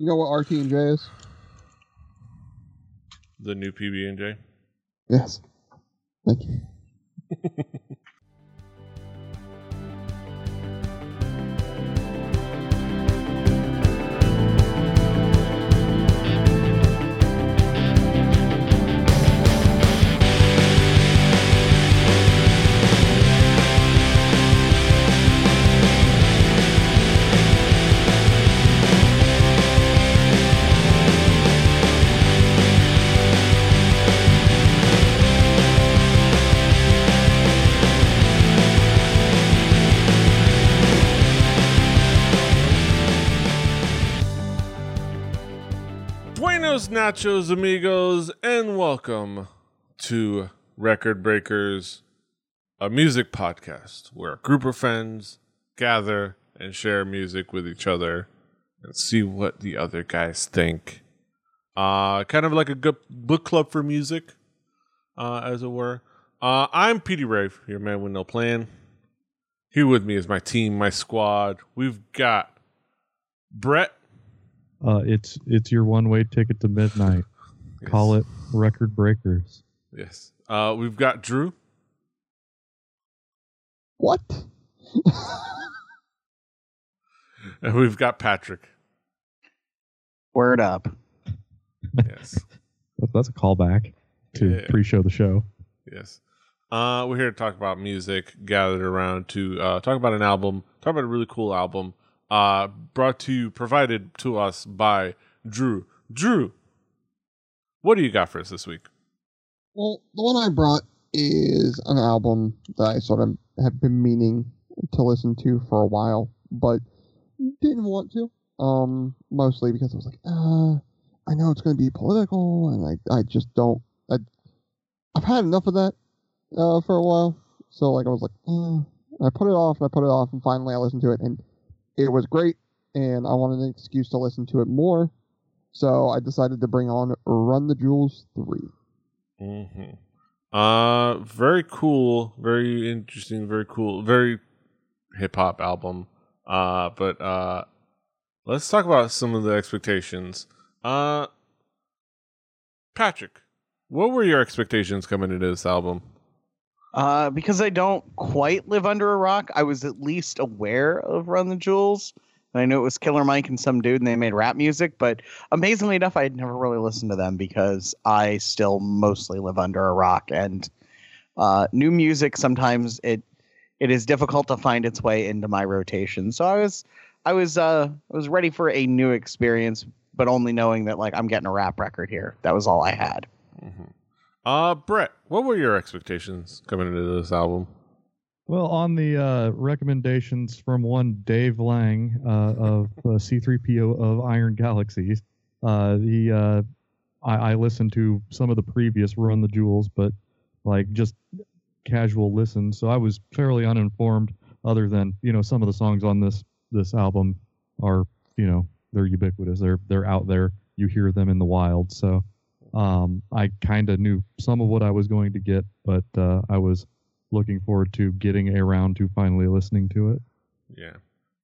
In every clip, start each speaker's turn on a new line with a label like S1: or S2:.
S1: You know what RT and J is?
S2: The new PB and J.
S1: Yes. Thank you.
S2: nachos, amigos, and welcome to Record Breakers, a music podcast where a group of friends gather and share music with each other and see what the other guys think. Uh, kind of like a good book club for music, uh, as it were. Uh, I'm Petey Rave, your man with no plan. Here with me is my team, my squad. We've got Brett.
S3: Uh, it's it's your one way ticket to midnight. Call it record breakers.
S2: Yes. Uh, we've got Drew.
S1: What?
S2: And we've got Patrick.
S4: Word up.
S2: Yes.
S3: That's a callback to
S2: Yeah.
S3: pre-show the show.
S2: yes. Uh, we're here to talk about music, gathered around to uh, talk about an album, talk about a really cool album, uh, brought to you, provided to us by Drew. Drew, what do you got for us this week?
S1: Well, the one I brought is an album that I sort of have been meaning to listen to for a while, but didn't want to. Um, mostly because I was like, uh, I know it's going to be political, and I, I just don't. I, I've had enough of that uh, for a while. So like, I was like, uh, I put it off, and I put it off, and finally I listened to it, and it was great, and I wanted an excuse to listen to it more. So I decided to bring on Run the Jewels three.
S2: Mm-hmm. Uh, very cool, very interesting, very cool, very hip hop album. Uh, but uh, let's talk about some of the expectations. Uh, Patrick, what were your expectations coming into this album?
S4: Uh, because I don't quite live under a rock, I was at least aware of Run the Jewels. And I knew it was Killer Mike and some dude, and they made rap music. But amazingly enough, I had never really listened to them because I still mostly live under a rock. And uh, new music sometimes it it is difficult to find its way into my rotation. So I was I was uh, I was ready for a new experience, but only knowing that like I'm getting a rap record here. That was all I had.
S2: Uh, Brett, what were your expectations coming into this album?
S3: Well, on the uh, recommendations from one Dave Lang uh, of uh, C3PO of Iron Galaxies, uh, he uh, I, I listened to some of the previous Run the Jewels, but like just casual listen, so I was fairly uninformed. Other than you know, some of the songs on this this album are you know they're ubiquitous. They're they're out there. You hear them in the wild. So um, I kind of knew some of what I was going to get, but uh, I was looking forward to getting around to finally listening to it.
S2: Yeah.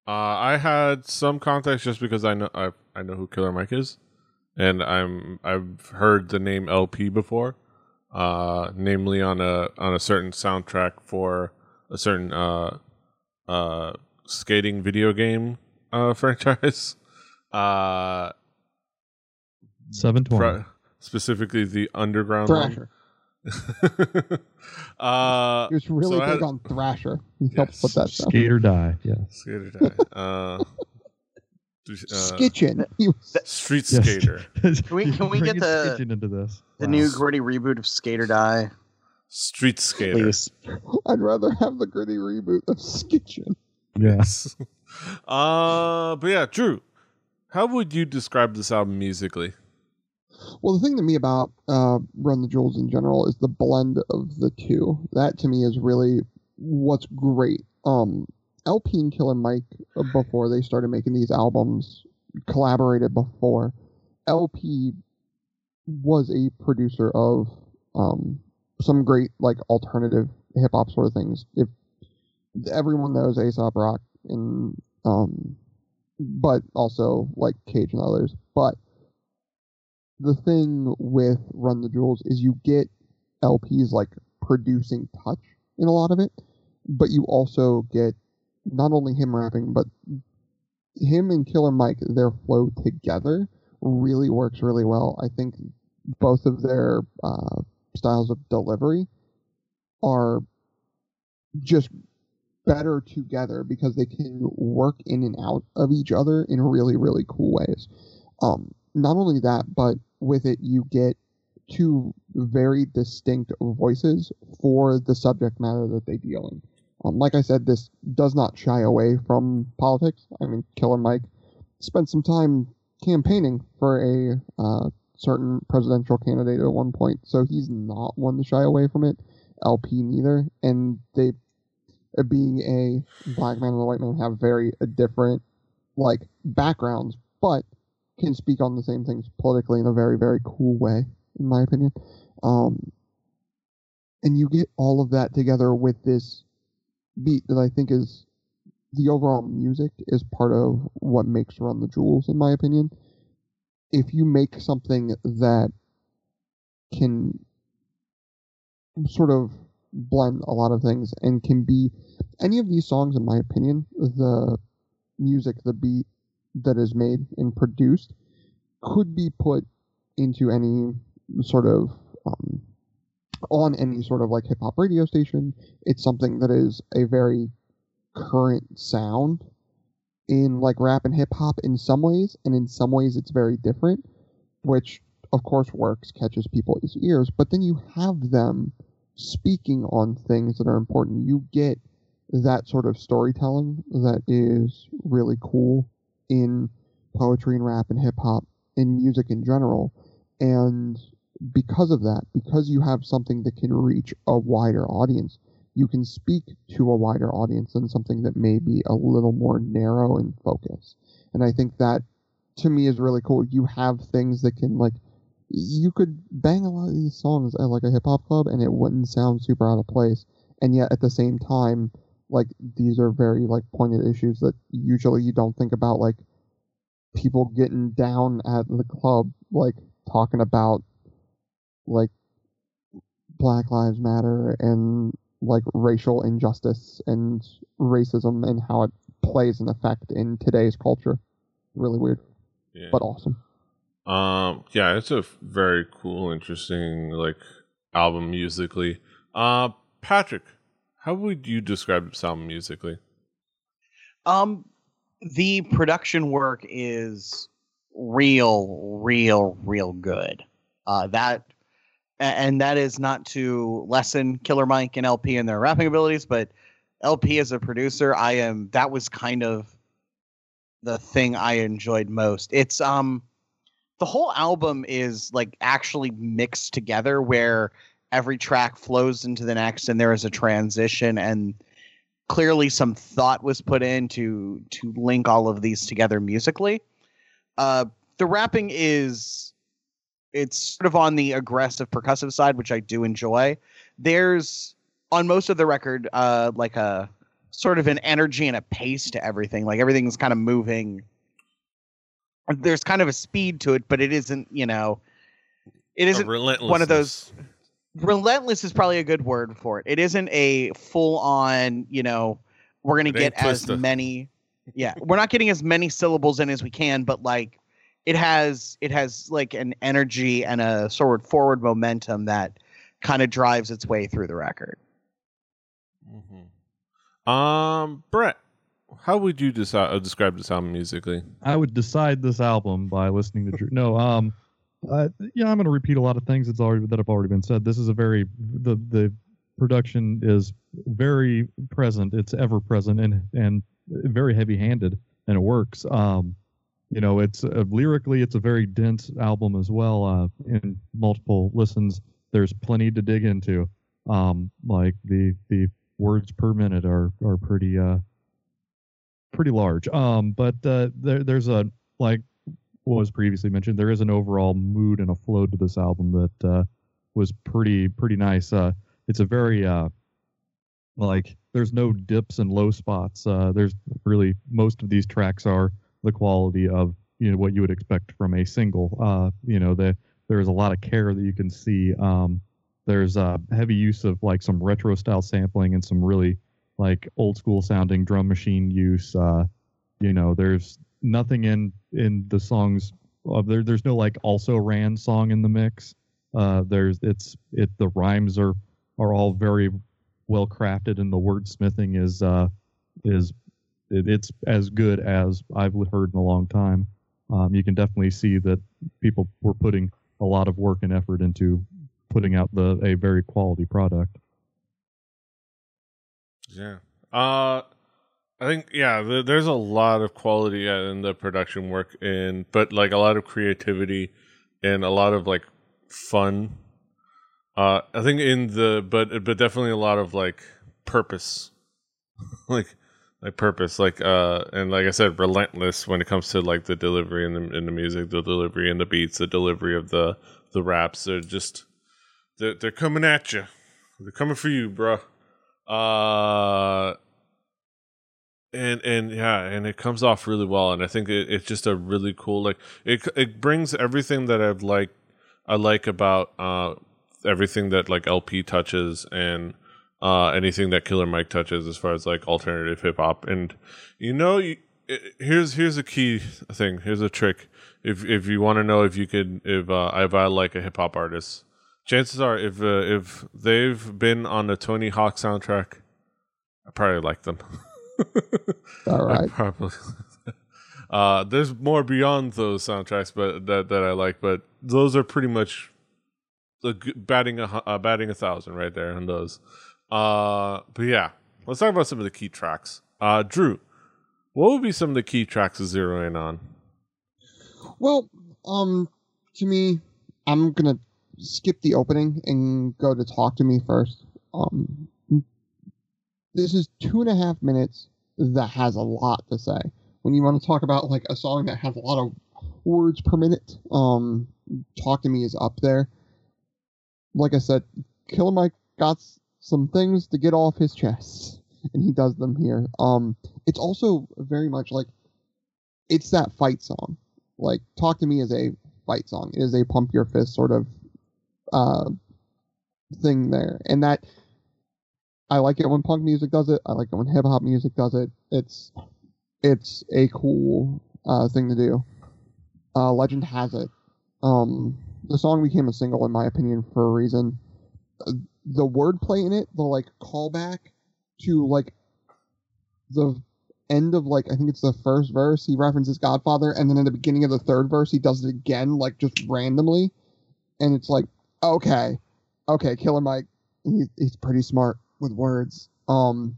S2: Uh, I had some context just because I know I, I know who Killer Mike is, and I'm I've heard the name El-P before, uh, namely on a on a certain soundtrack for a certain uh, uh, skating video game uh, franchise. Uh,
S3: Seven twenty.
S2: Specifically the Underground.
S1: Thrasher.
S2: uh,
S1: He was really
S2: so
S1: big
S2: had-
S1: on Thrasher. He helped put that down.
S3: Skate or die. Yeah.
S2: Skater die. Uh, uh,
S1: Skitchin.
S2: Street
S3: Yes.
S2: Skater.
S4: Can we- can we get the-
S3: into this?
S4: The
S3: Wow.
S4: new gritty reboot of Skate or Die,
S2: Street Skater.
S4: please.
S1: I'd rather have the gritty reboot of Skitchin.
S3: Yes.
S2: uh, but yeah, Drew, how would you describe this album musically?
S1: Well, the thing to me about uh, Run the Jewels in general is the blend of the two. That to me is really what's great. Um, El-P and Killer Mike, uh, before they started making these albums, collaborated before. El-P was a producer of um, some great like alternative hip hop sort of things. If everyone knows Aesop Rock and um, but also like Cage and others. But the thing with Run the Jewels is you get El-P's like producing touch in a lot of it, but you also get not only him rapping, but him and Killer Mike, their flow together really works really well. I think both of their uh, styles of delivery are just better together because they can work in and out of each other in really, really cool ways. Um, not only that, but with it, you get two very distinct voices for the subject matter that they deal in. Um, like I said, this does not shy away from politics. I mean, Killer Mike spent some time campaigning for a uh, certain presidential candidate at one point, so he's not one to shy away from it. El-P neither, and they, uh, being a black man and a white man, have very different like backgrounds, but can speak on the same things politically in a very very cool way, in my opinion. Um, and you get all of that together with this beat that I think is the overall music is part of what makes Run the Jewels, in my opinion. If you make something that can sort of blend a lot of things and can be any of these songs, in my opinion, the music, the beat that is made and produced could be put into any sort of um, on any sort of like hip hop radio station. It's something that is a very current sound in like rap and hip hop in some ways, and in some ways it's very different, which of course works, catches people's ears, but then you have them speaking on things that are important. You get that sort of storytelling that is really cool in poetry and rap and hip hop and music in general. And because of that, because you have something that can reach a wider audience, you can speak to a wider audience than something that may be a little more narrow in focus. And I think that to me is really cool. You have things that can like you could bang a lot of these songs at like a hip hop club and it wouldn't sound super out of place. And yet at the same time, like these are very like pointed issues that usually you don't think about like people getting down at the club like talking about like Black Lives Matter and like racial injustice and racism and how it plays an effect in today's culture. Really weird,
S2: Yeah.
S1: but awesome.
S2: Um, yeah, it's a very cool, interesting like album musically. Uh, Patrick, how would you describe this album musically?
S4: Um, the production work is real, real, real good. Uh, that and that is not to lessen Killer Mike and El-P and their rapping abilities, but El-P as a producer, I am that was kind of the thing I enjoyed most. It's um the whole album is like actually mixed together where every track flows into the next and there is a transition and clearly some thought was put in to to link all of these together musically. Uh the rapping is it's sort of on the aggressive percussive side, which I do enjoy. There's on most of the record, uh, like a sort of an energy and a pace to everything. Like everything's kind of moving. There's kind of a speed to it, but it isn't, you know, it isn't one of those- relentless is probably a good word for it. It isn't a full on, you know, we're gonna get as
S2: Twista.
S4: many yeah, we're not getting as many syllables in as we can, but like it has it has like an energy and a sort of forward momentum that kind of drives its way through the record.
S2: Mm-hmm. Um, Brett, how would you deci- uh, describe this album musically?
S3: I would decide this album by listening to Drew. No, um, uh, yeah, I'm going to repeat a lot of things that's already that have already been said. This is a very the the production is very present. It's ever present and and very heavy handed, and it works. Um, you know, it's uh, lyrically, it's a very dense album as well. Uh, in multiple listens, there's plenty to dig into. Um, like the the words per minute are are pretty uh pretty large. Um, but uh, there there's a like was previously mentioned. There is an overall mood and a flow to this album that uh, was pretty pretty nice. Uh, it's a very uh, like there's no dips and low spots. Uh, there's really most of these tracks are the quality of you know what you would expect from a single. Uh, you know, the, there's a lot of care that you can see. Um, there's a heavy use of like some retro style sampling and some really like old school sounding drum machine use. Uh, you know, there's nothing in in the songs. Uh, there, there's no like also ran song in the mix. Uh, there's it's it the rhymes are are all very well crafted and the wordsmithing is uh is it, it's as good as I've heard in a long time. Um, you can definitely see that people were putting a lot of work and effort into putting out the a very quality product.
S2: Yeah. Uh I think yeah, th- there's a lot of quality in the production work and but like a lot of creativity and a lot of like fun. Uh I think in the but but definitely a lot of like purpose. like like purpose like uh and like I said relentless when it comes to like the delivery and the, and the music, the delivery and the beats, the delivery of the the raps. They're just they're, they're coming at you. They're coming for you, bro. Uh, and and yeah, and it comes off really well. And I think it, it's just a really cool like it. It brings everything that I've like I like about uh everything that like El-P touches and uh anything that Killer Mike touches as far as like alternative hip hop. And you know, you, it, here's here's a key thing. Here's a trick. If if you want to know if you could if uh, if I like a hip hop artist chances are if uh, if they've been on the Tony Hawk soundtrack, I probably like them.
S1: All right.
S2: probably. Uh, there's more beyond those soundtracks, but that that I like, but those are pretty much the batting a uh, batting a thousand right there on those. Uh, but yeah, let's talk about some of the key tracks. Uh, Drew, what would be some of the key tracks to zero in on?
S1: Well, um, to me, I'm gonna skip the opening and go to talk to me first. Um, this is two and a half minutes that has a lot to say. When you want to talk about like a song that has a lot of words per minute, um, talk to me is up there. Like I said, Killer Mike got some things to get off his chest, and he does them here. Um, it's also very much like it's that fight song. Like, talk to me is a fight song. It is a pump your fist sort of uh, thing there, and that I like it when punk music does it. I like it when hip hop music does it. It's it's a cool uh, thing to do. Uh, Legend has it. Um, the song became a single, in my opinion, for a reason. The wordplay in it, the like callback to like the end of like I think it's the first verse, he references Godfather, and then in the beginning of the third verse, he does it again, like just randomly, and it's like, okay, okay, Killer Mike, he's he's pretty smart with words. Um,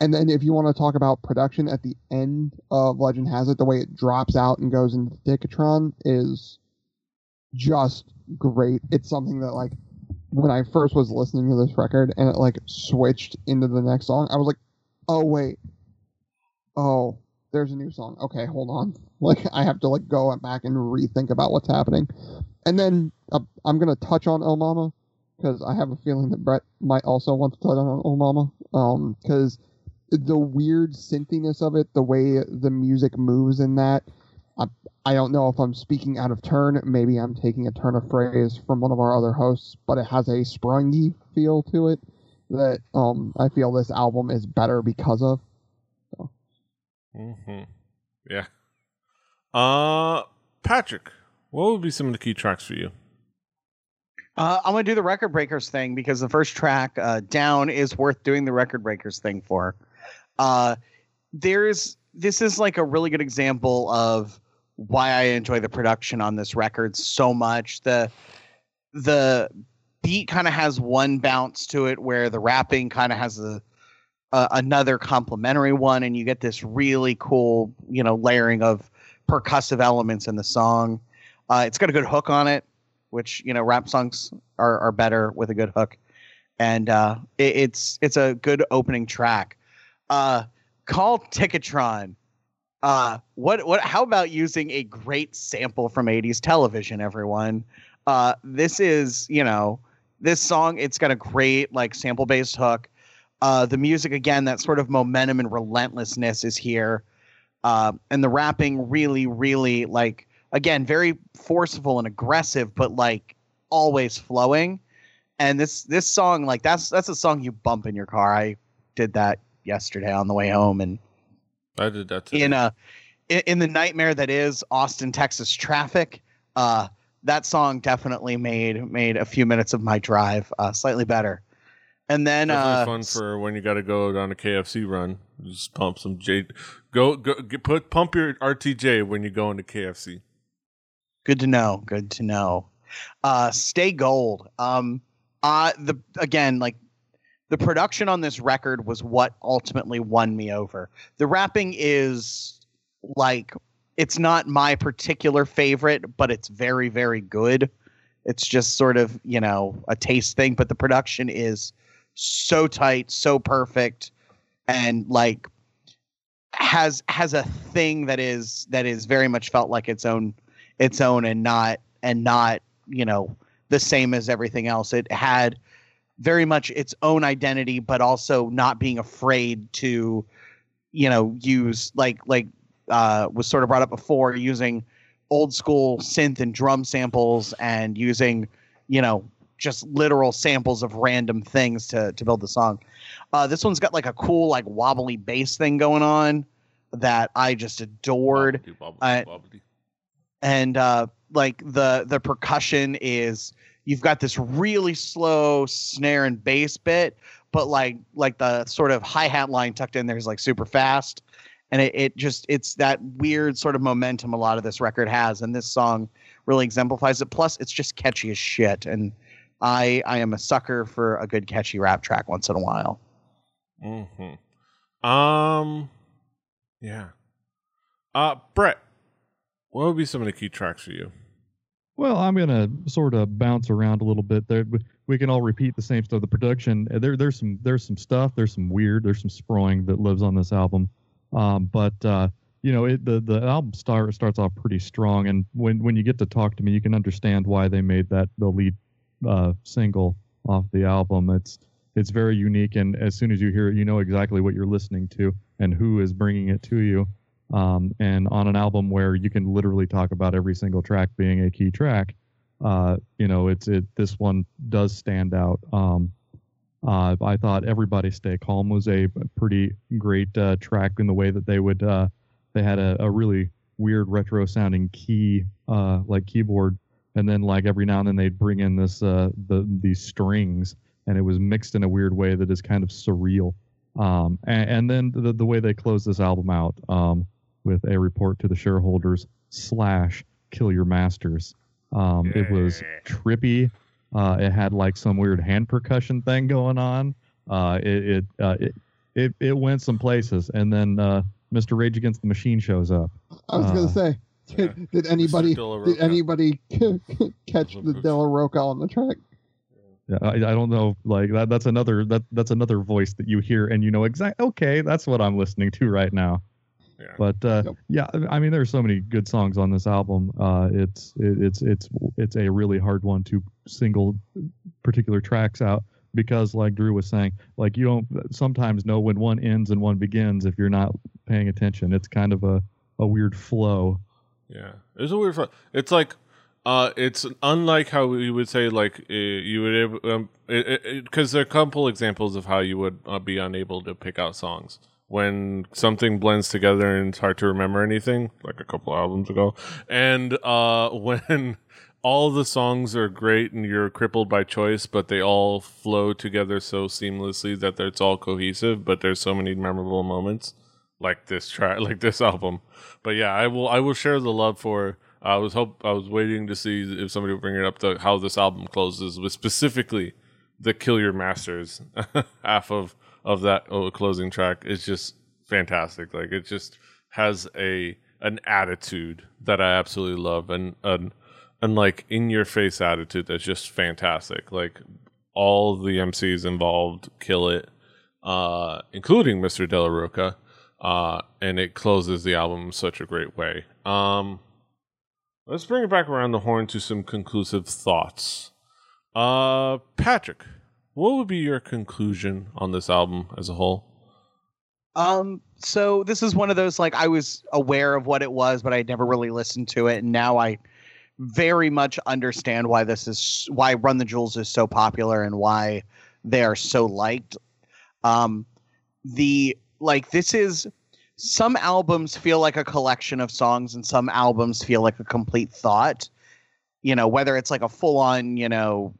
S1: and then if you want to talk about production at the end of Legend Has It, the way it drops out and goes into Ticketron is just great. It's something that like when I first was listening to this record and it like switched into the next song, I was like, oh wait, oh there's a new song. Okay, hold on. Like I have to like go back and rethink about what's happening. And then uh, I'm gonna touch on El Mama because I have a feeling that Brett might also want to touch on El Mama. Um, because the weird synthiness of it, the way the music moves in that, I, I don't know if I'm speaking out of turn. Maybe I'm taking a turn of phrase from one of our other hosts, but it has a sprungy feel to it that um I feel this album is better because of. So.
S2: Mm-hmm. Yeah. Uh, Patrick, what would be some of the key tracks for you?
S4: Uh, I'm gonna do the record breakers thing because the first track, uh, "Down," is worth doing the record breakers thing for. Uh, there's this is like a really good example of why I enjoy the production on this record so much. The the beat kind of has one bounce to it, where the rapping kind of has a another complementary one, and you get this really cool, you know, layering of percussive elements in the song. Uh, it's got a good hook on it which you know rap songs are, are better with a good hook, and uh, it, it's it's a good opening track. Uh, call Ticketron. Uh, what what? How about using a great sample from '80s television, everyone? Uh, this is you know this song. It's got a great like sample based hook. Uh, the music again, that sort of momentum and relentlessness is here. uh, and the rapping really, really like again very forceful and aggressive, but like always flowing. And this this song like that's that's a song you bump in your car. I did that yesterday on the way home, and
S2: I did that too.
S4: in a in, in the nightmare that is Austin, Texas traffic. Uh, that song definitely made made a few minutes of my drive uh, slightly better. And then
S2: Definitely
S4: uh,
S2: fun for when you got to go on a KFC run. Just pump some J. Go go get, put pump your RTJ when you go into KFC.
S4: Good to know. Good to know. Uh, Stay Gold. Um, uh, the again, like the production on this record was what ultimately won me over. The rapping is like it's not my particular favorite, but it's very, very good. It's just sort of you know a taste thing, but the production is so tight, so perfect, and like has has a thing that is that is very much felt like its own its own and not and not you know the same as everything else. It had very much its own identity but also not being afraid to you know use like like uh was sort of brought up before using old school synth and drum samples and using you know just literal samples of random things to to build the song. Uh this one's got like a cool like wobbly bass thing going on that i just adored.
S2: Wobbly, wobbly,
S4: I-
S2: wobbly.
S4: And uh like the the percussion is you've got this really slow snare and bass bit but like like the sort of hi-hat line tucked in there is like super fast and it, it just it's that weird sort of momentum a lot of this record has and this song really exemplifies it plus it's just catchy as shit and i i am a sucker for a good catchy rap track once in a while
S2: Mm-hmm. Um, yeah. Uh, Brett, what would be some of the key tracks for you?
S3: Well, I'm gonna sort of bounce around a little bit. There, we- can all repeat the same stuff. The production, uh, there, there's some, there's some stuff. There's some weird. There's some sproing that lives on this album. Um, but uh, you know, it, the the album start starts off pretty strong, and when when you get to talk to me, you can understand why they made that the lead uh, single off the album. It's it's very unique, and as soon as you hear it, you know exactly what you're listening to and who is bringing it to you. Um, and on an album where you can literally talk about every single track being a key track, uh, you know, it's it. This one does stand out. Um, uh, I thought "Everybody Stay Calm" was a pretty great uh, track in the way that they would. Uh, they had a, a really weird retro sounding key, uh, like keyboard, and then like every now and then they'd bring in this uh, the these strings, and it was mixed in a weird way that is kind of surreal. Um, and, and then the the way they close this album out um, with a report to the shareholders slash kill your masters. Um, It was trippy. Uh, it had like some weird hand percussion thing going on. Uh, it it, uh, it it it went some places, and then uh, Mr. Rage Against the Machine shows up.
S1: I was
S3: Uh,
S1: gonna say, did,
S2: yeah.
S1: did anybody did anybody catch the de la Rocha on the track?
S3: Yeah, I, I don't know. Like that. That's another that that's another voice that you hear, and you know exactly. Okay, that's what I'm listening to right now.
S2: Yeah.
S3: But uh,
S1: Yep.
S3: yeah, I mean, there's so many good songs on this album. Uh, it's it, it's it's it's a really hard one to single particular tracks out because, like Drew was saying, like you don't sometimes know when one ends and one begins if you're not paying attention. It's kind of a a weird flow.
S2: Yeah, it's a weird. flow. It's like, uh, it's unlike how you would say like uh, you would able um, because there are a couple examples of how you would uh, be unable to pick out songs when something blends together and it's hard to remember anything, like a couple albums ago, and uh, when all the songs are great and you're crippled by choice, but they all flow together so seamlessly that it's all cohesive. But there's so many memorable moments like this track, like this album. But yeah, I will I will share the love for. I was hope I was waiting to see if somebody would bring it up to how this album closes with specifically the "Kill Your Masters" half of of that closing track is just fantastic. Like it just has a an attitude that I absolutely love and an and like in your face attitude that's just fantastic. Like all the MCs involved kill it, uh, including Mr. de la Rocha uh, and it closes the album in such a great way. Um, let's bring it back around the horn to some conclusive thoughts. Uh, Patrick, what would be your conclusion on this album as a whole?
S4: Um, so this is one of those like I was aware of what it was, but I never really listened to it, and now I very much understand why this is why Run the Jewels is so popular and why they are so liked. Um, the like this is some albums feel like a collection of songs, and some albums feel like a complete thought. You know, whether it's like a full on, you know,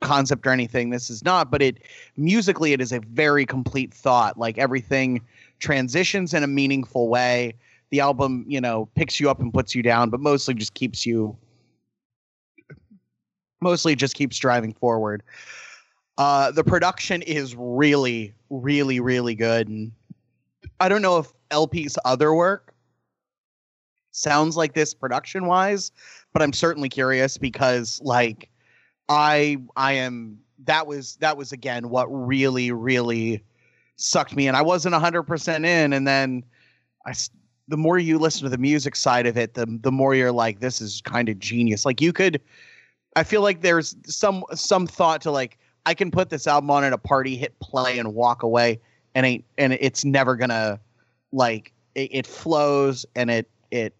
S4: concept or anything, this is not, but it musically it is a very complete thought. Like everything transitions in a meaningful way. The album, you know, picks you up and puts you down, but mostly just keeps you mostly just keeps driving forward. Uh, the production is really, really, really good. And I don't know if El-P's other work sounds like this production wise, but I'm certainly curious because like I I am that was that was again what really really sucked me in. I wasn't 100% in and then I the more you listen to the music side of it, the the more you're like this is kind of genius. Like you could I feel like there's some some thought to like I can put this album on at a party, hit play and walk away and ain't and it's never going to like it, it flows and it it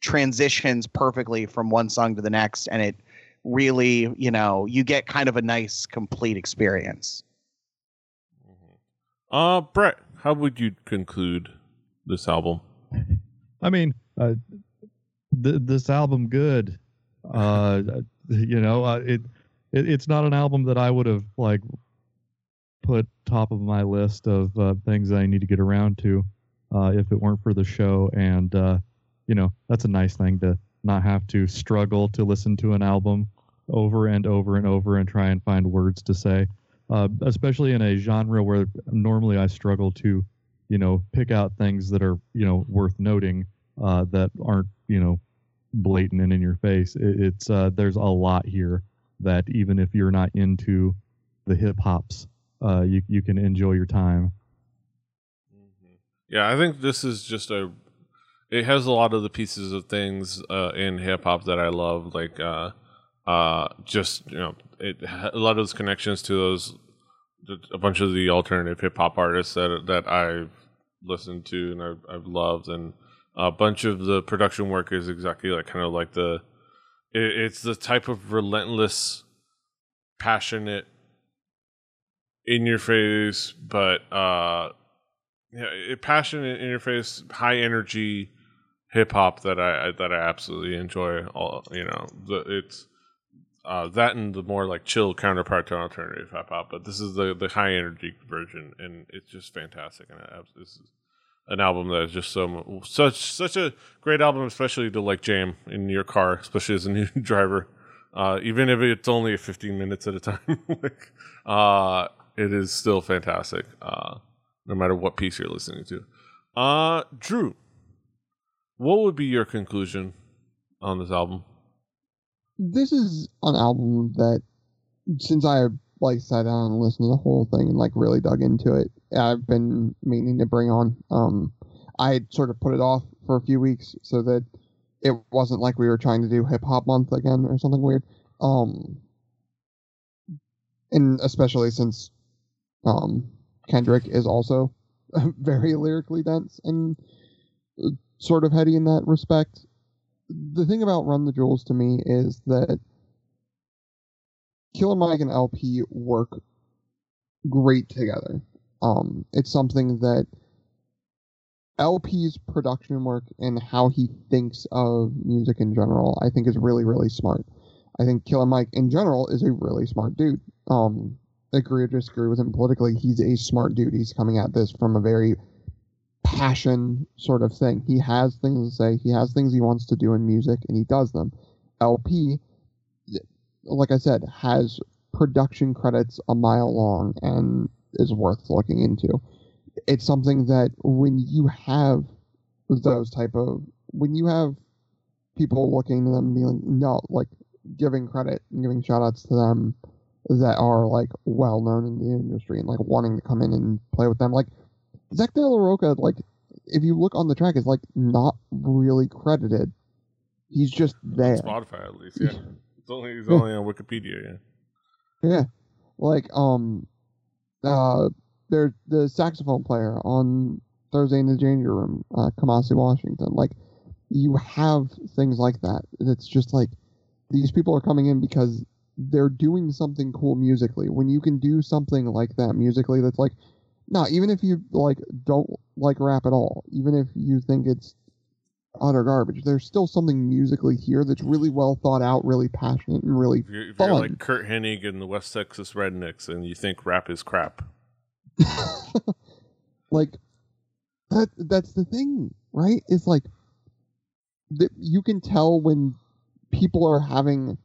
S4: transitions perfectly from one song to the next and it really, you know, you get kind of a nice complete experience.
S2: Uh, Brett, how would you conclude this album?
S3: I mean, uh, th- this album good. Uh, you know, uh, it, it it's not an album that I would have like put top of my list of uh, things that I need to get around to uh, if it weren't for the show. And uh, you know, that's a nice thing to not have to struggle to listen to an album over and over and over and try and find words to say. Uh, especially in a genre where normally I struggle to, you know, pick out things that are, you know, worth noting uh, that aren't, you know, blatant and in your face. It, it's uh, there's a lot here that even if you're not into the hip hops, uh, you you can enjoy your time.
S2: Yeah, I think this is just a. It has a lot of the pieces of things uh, in hip hop that I love, like uh, uh, just you know, it a lot of those connections to those a bunch of the alternative hip hop artists that that I've listened to and I've, I've loved, and a bunch of the production work is exactly like kind of like the. It, it's the type of relentless, passionate, in your face, but uh, yeah, passionate in your face, high energy hip hop that I, that I absolutely enjoy. All you know, it's uh, that and the more like chill counterpart to alternative hip hop. But this is the the high energy version, and it's just fantastic. And this is an album that is just so such such a great album, especially to like jam in your car, especially as a new driver. Uh, even if it's only 15 minutes at a time, like, uh, it is still fantastic. Uh, no matter what piece you're listening to. Uh, Drew, what would be your conclusion on this album?
S1: This is an album that, since I like sat down and listened to the whole thing and like really dug into it, I've been meaning to bring on. Um, I had sort of put it off for a few weeks so that it wasn't like we were trying to do hip hop month again or something weird. Um, and especially since um, Kendrick is also very lyrically dense and sort of heady in that respect. The thing about Run the Jewels to me is that Killer Mike and El-P work great together. Um, it's something that El-P's production work and how he thinks of music in general, I think is really, really smart. I think Killer Mike in general is a really smart dude. Um, agree or disagree with him politically, he's a smart dude. He's coming at this from a very passion sort of thing. He has things to say, he has things he wants to do in music, and he does them. El-P, like I said, has production credits a mile long and is worth looking into. It's something that when you have those type of when you have people looking to them being no like giving credit and giving shout outs to them that are like well known in the industry and like wanting to come in and play with them. Like Zack de la Rocha, like if you look on the track, is like not really credited. He's just there.
S2: Spotify at least, yeah. It's only he's only on Wikipedia,
S1: yeah. Yeah, like um, uh, there's the saxophone player on Thursday in the Danger Room, uh, Kamasi Washington. Like you have things like that. It's just like these people are coming in because they're doing something cool musically. When you can do something like that musically, that's like, no, even if you like don't like rap at all, even if you think it's utter garbage, there's still something musically here that's really well thought out, really passionate, and really
S2: If you're, if you're like Curt Hennig and the West Texas Rednecks and you think rap is crap,
S1: like that that's the thing right? It's like that you can tell when people are having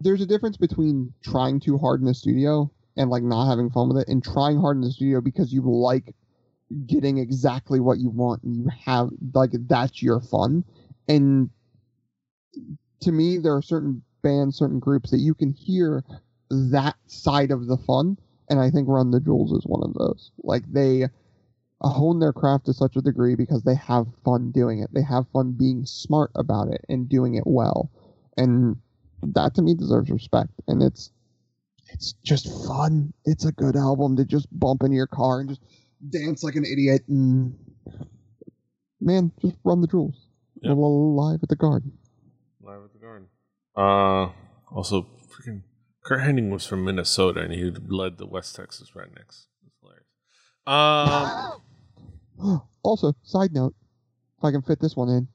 S1: there's a difference between trying too hard in the studio and like not having fun with it and trying hard in the studio because you like getting exactly what you want and you have like that's your fun and to me there are certain bands certain groups that you can hear that side of the fun and I think Run the Jewels is one of those. Like they hone their craft to such a degree because they have fun doing it. They have fun being smart about it and doing it well, and that to me deserves respect. And it's it's just fun. It's a good album to just bump into your car and just dance like an idiot. And man, just Run the Jewels.
S2: Yep.
S1: Live at the Garden.
S2: live at the garden. Uh, also, freaking Curt Hennig was from Minnesota and he led the West Texas Rednecks. That's hilarious. Um,
S1: also, side note, if I can fit this one in,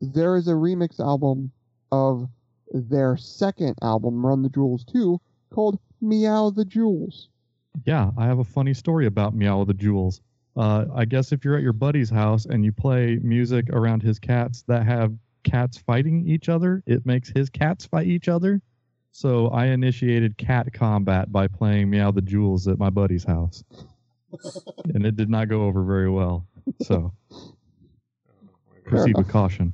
S1: there is a remix album of their second album, Run the Jewels 2, called Meow the Jewels.
S3: Yeah, I have a funny story about Meow the Jewels. Uh, I guess if you're at your buddy's house and you play music around his cats that have cats fighting each other, it makes his cats fight each other. So I initiated cat combat by playing Meow the Jewels at my buddy's house. and it did not go over very well. So proceed with caution.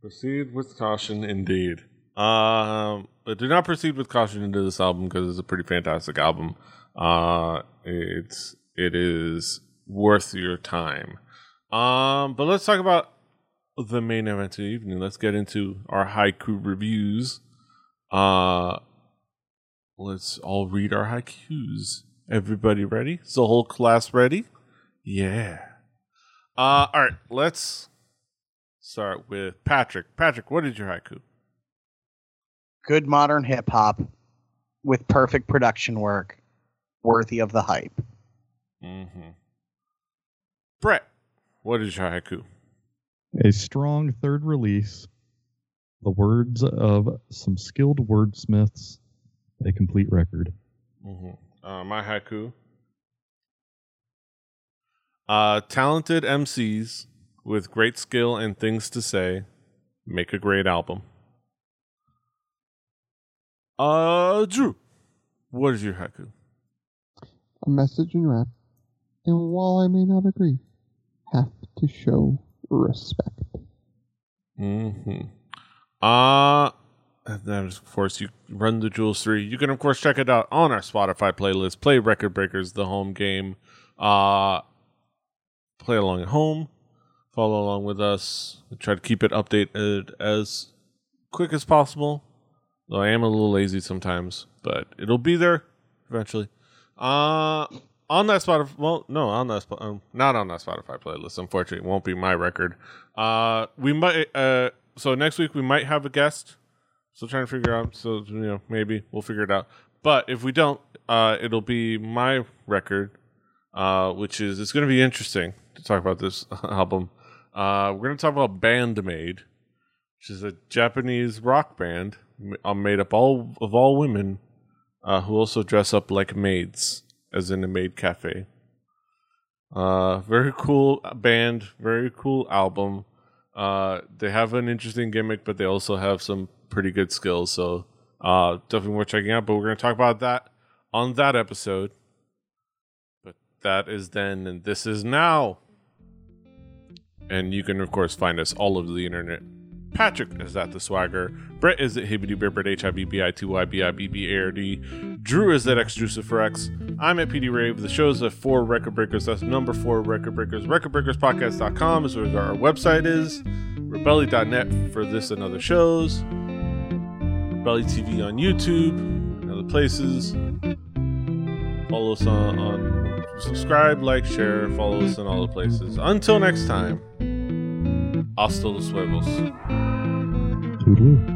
S2: Proceed with caution, indeed. Um, but do not proceed with caution into this album because it's a pretty fantastic album. Uh, it's it is worth your time. Um, but let's talk about the main event of the evening. Let's get into our haiku reviews. Uh, let's all read our haikus. Everybody ready? Is the whole class ready? Yeah. Uh, all right. Let's start with Patrick. Patrick, what is your haiku?
S4: Good modern hip hop with perfect production work, worthy of the hype.
S2: Mm-hmm. Brett, what is your haiku?
S3: A strong third release, the words of some skilled wordsmiths, a complete record.
S2: Mm-hmm. Uh, my haiku. Uh, talented MCs with great skill and things to say make a great album. Uh, Drew, what is your haiku?
S1: A message in rap, and while I may not agree, have to show respect.
S2: Mm-hmm. Uh and then of course you run the Jewels 3. You can of course check it out on our Spotify playlist. Play Record Breakers, the home game. Uh play along at home. Follow along with us. We try to keep it updated as quick as possible. Though I am a little lazy sometimes, but it'll be there eventually. Uh on that Spotify, well, no, on that, Spo- um, not on that Spotify playlist. Unfortunately, it won't be my record. Uh, we might. Uh, so next week we might have a guest. Still trying to figure out. So you know, maybe we'll figure it out. But if we don't, uh, it'll be my record, uh, which is it's going to be interesting to talk about this album. Uh, we're going to talk about Band-Maid, which is a Japanese rock band uh, made up all of all women uh, who also dress up like maids, as in a maid cafe. Uh, very cool band, very cool album. Uh, they have an interesting gimmick, but they also have some pretty good skills. So uh, definitely worth checking out. But we're going to talk about that on that episode. But that is then, and this is now. And you can, of course, find us all over the internet. Patrick is at the Swagger. Brett is at Hibbity Bibbard, H I B B I T Y B I B B A R D. Drew is at XDrucifer I'm at PD Rave. The show's at 4 Record Breakers. That's number 4 Record Breakers. RecordBreakersPodcast.com is where our website is. Rebelly.net for this and other shows. Rebelly TV on YouTube and other places. Follow us on, on subscribe, like, share, follow us in all the places. Until next time, hasta los huevos.
S3: Tudo.